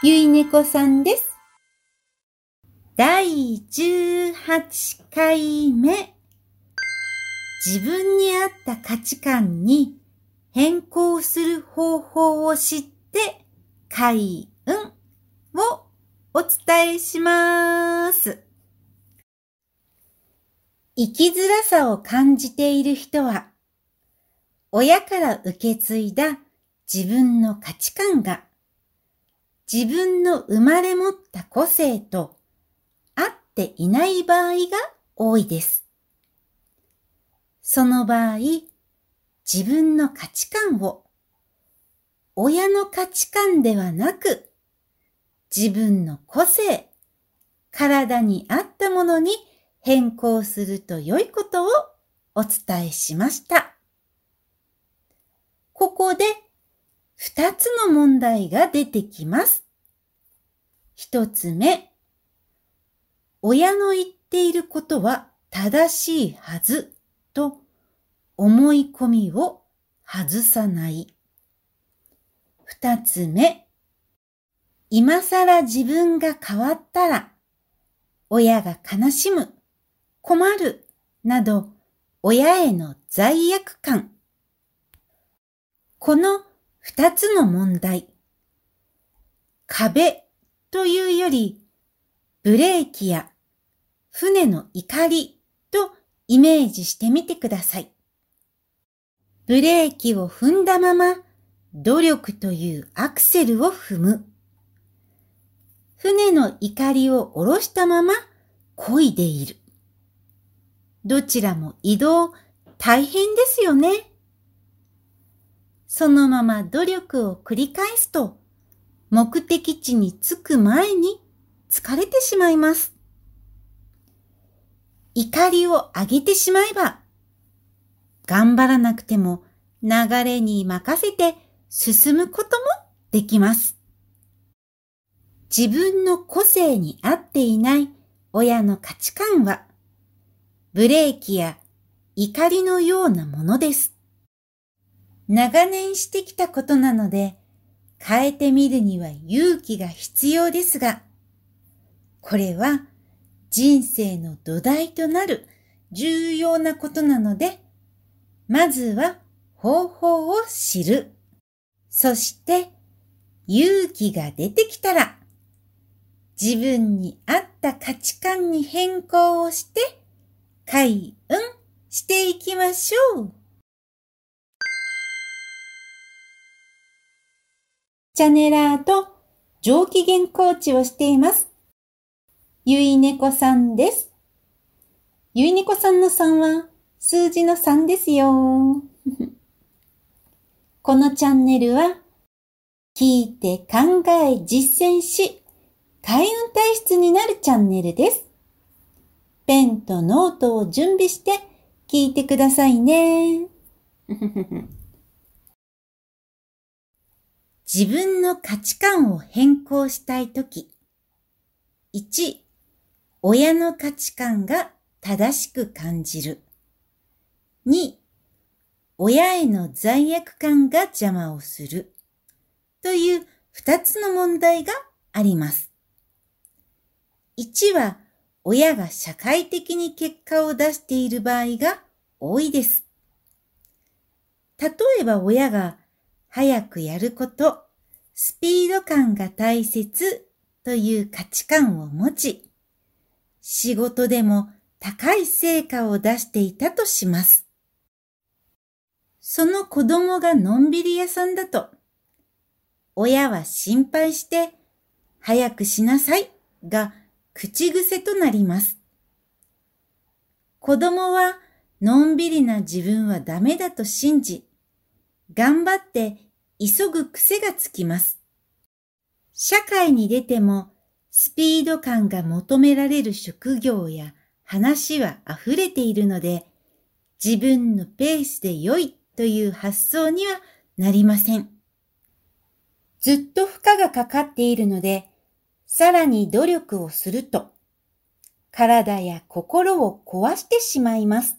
ゆいねこさんです。第18回目。自分に合った価値観に変更する方法を知って開運をお伝えします。生きづらさを感じている人は、親から受け継いだ自分の価値観が自分の生まれ持った個性と合っていない場合が多いです。その場合、自分の価値観を親の価値観ではなく自分の個性、体に合ったものに変更すると良いことをお伝えしました。ここで二つの問題が出てきます。一つ目、親の言っていることは正しいはずと思い込みを外さない。二つ目、今更自分が変わったら親が悲しむ、困るなど親への罪悪感。この二つの問題。壁というより、ブレーキや船の怒りとイメージしてみてください。ブレーキを踏んだまま努力というアクセルを踏む。船の怒りを下ろしたまま漕いでいる。どちらも移動大変ですよね。そのまま努力を繰り返すと、目的地に着く前に疲れてしまいます。怒りを上げてしまえば、頑張らなくても流れに任せて進むこともできます。自分の個性に合っていない親の価値観は、ブレーキや怒りのようなものです。長年してきたことなので、変えてみるには勇気が必要ですが、これは人生の土台となる重要なことなので、まずは方法を知る。そして勇気が出てきたら、自分に合った価値観に変更をして、開運していきましょう。チャネラーと上機嫌コーチをしています。ゆいねこさんです。ゆいねこさんの3は数字の3ですよ。このチャンネルは聞いて考え実践し開運体質になるチャンネルです。ペンとノートを準備して聞いてくださいね。自分の価値観を変更したいとき。1、親の価値観が正しく感じる。2、親への罪悪感が邪魔をする。という二つの問題があります。1は、親が社会的に結果を出している場合が多いです。例えば親が早くやること、スピード感が大切という価値観を持ち、仕事でも高い成果を出していたとします。その子供がのんびり屋さんだと、親は心配して、早くしなさいが口癖となります。子供はのんびりな自分はダメだと信じ、頑張って急ぐ癖がつきます。社会に出てもスピード感が求められる職業や話は溢れているので、自分のペースで良いという発想にはなりません。ずっと負荷がかかっているので、さらに努力をすると、体や心を壊してしまいます。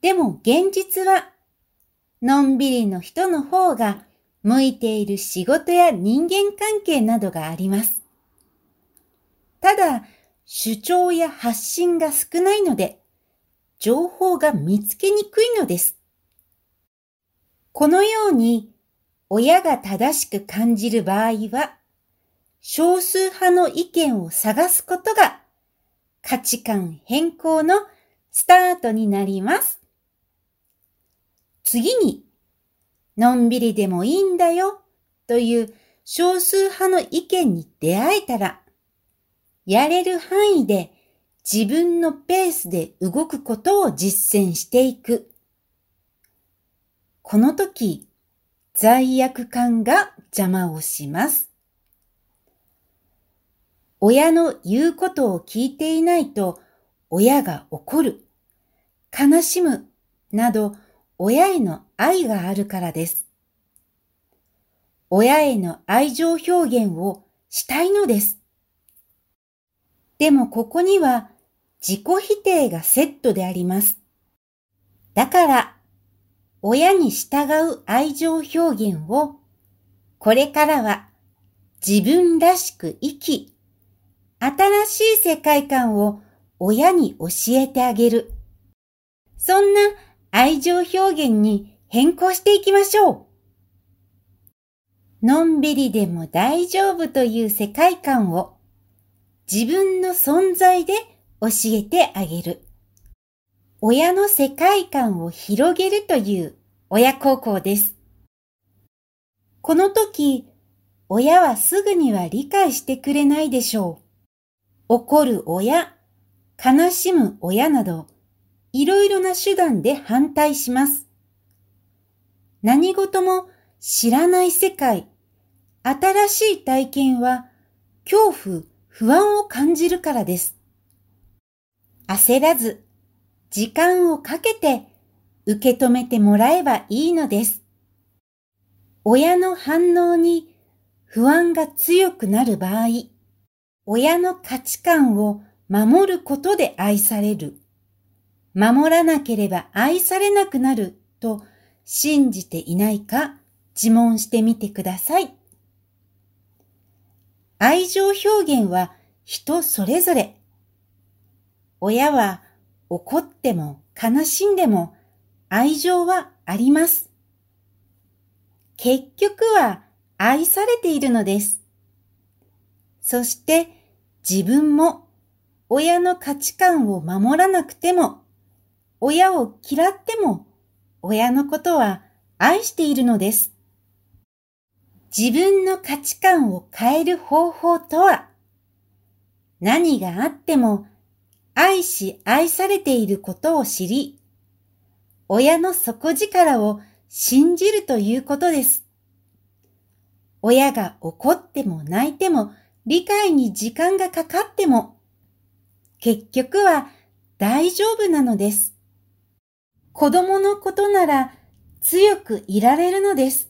でも現実は、のんびりの人の方が向いている仕事や人間関係などがあります。ただ、主張や発信が少ないので、情報が見つけにくいのです。このように、親が正しく感じる場合は、少数派の意見を探すことが価値観変更のスタートになります。次に、のんびりでもいいんだよという少数派の意見に出会えたら、やれる範囲で自分のペースで動くことを実践していく。この時、罪悪感が邪魔をします。親の言うことを聞いていないと親が怒る、悲しむなど親への愛があるからです。親への愛情表現をしたいのです。でもここには自己否定がセットであります。だから、親に従う愛情表現を、これからは自分らしく生き、新しい世界観を親に教えてあげる。そんな愛情表現に変更していきましょう。のんびりでも大丈夫という世界観を自分の存在で教えてあげる。親の世界観を広げるという親孝行です。この時、親はすぐには理解してくれないでしょう。怒る親、悲しむ親など、いろいろな手段で反対します。何事も知らない世界、新しい体験は恐怖、不安を感じるからです。焦らず、時間をかけて受け止めてもらえばいいのです。親の反応に不安が強くなる場合、親の価値観を守ることで愛される。守らなければ愛されなくなると信じていないか自問してみてください。愛情表現は人それぞれ。親は怒っても悲しんでも愛情はあります。結局は愛されているのです。そして自分も親の価値観を守らなくても、親を嫌っても親のことは愛しているのです。自分の価値観を変える方法とは、何があっても愛し愛されていることを知り、親の底力を信じるということです。親が怒っても泣いても理解に時間がかかっても、結局は大丈夫なのです。子供のことなら強くいられるのです。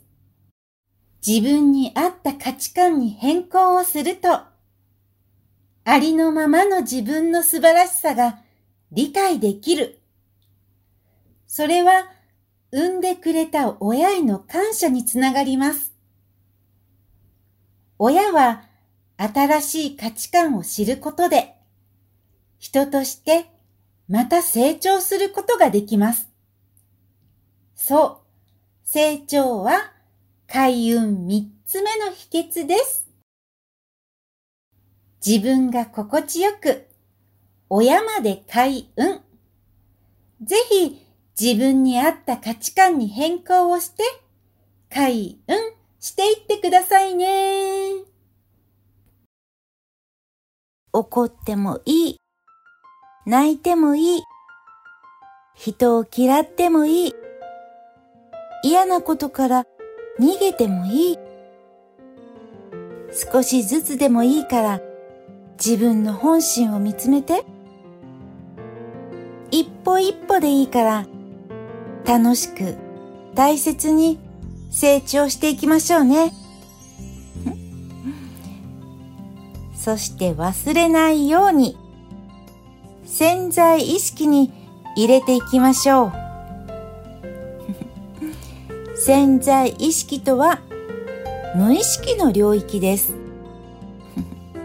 自分に合った価値観に変更をすると、ありのままの自分の素晴らしさが理解できる。それは、産んでくれた親への感謝につながります。親は新しい価値観を知ることで、人としてまた成長することができます。そう、成長は開運三つ目の秘訣です。自分が心地よく、親まで開運。ぜひ自分に合った価値観に変更をして、開運していってくださいね。怒ってもいい。泣いてもいい。人を嫌ってもいい。嫌なことから逃げてもいい。少しずつでもいいから自分の本心を見つめて。一歩一歩でいいから楽しく大切に成長していきましょうね。そして忘れないように潜在意識に入れていきましょう。潜在意識とは無意識の領域です。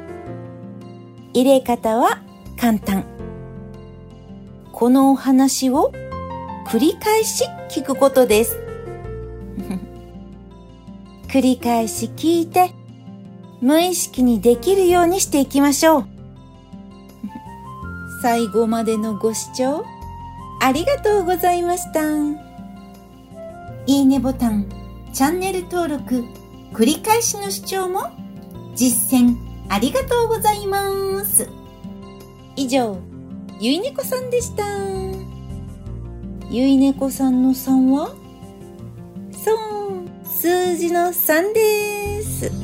入れ方は簡単。このお話を繰り返し聞くことです。繰り返し聞いて無意識にできるようにしていきましょう。最後までのご視聴ありがとうございました。いいねボタン、チャンネル登録、繰り返しの視聴も実践ありがとうございます。以上、ゆいねこさんでした。ゆいねこさんの3はそう、数字の3です。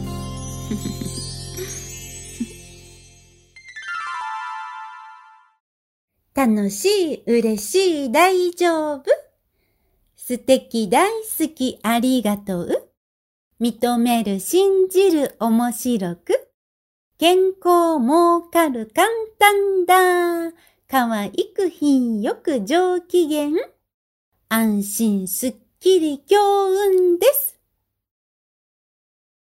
楽しい、嬉しい、大丈夫。素敵、大好き、ありがとう。認める、信じる、面白く。健康、儲かる、簡単だ。可愛く、品よく、上機嫌。安心、すっきり、強運です。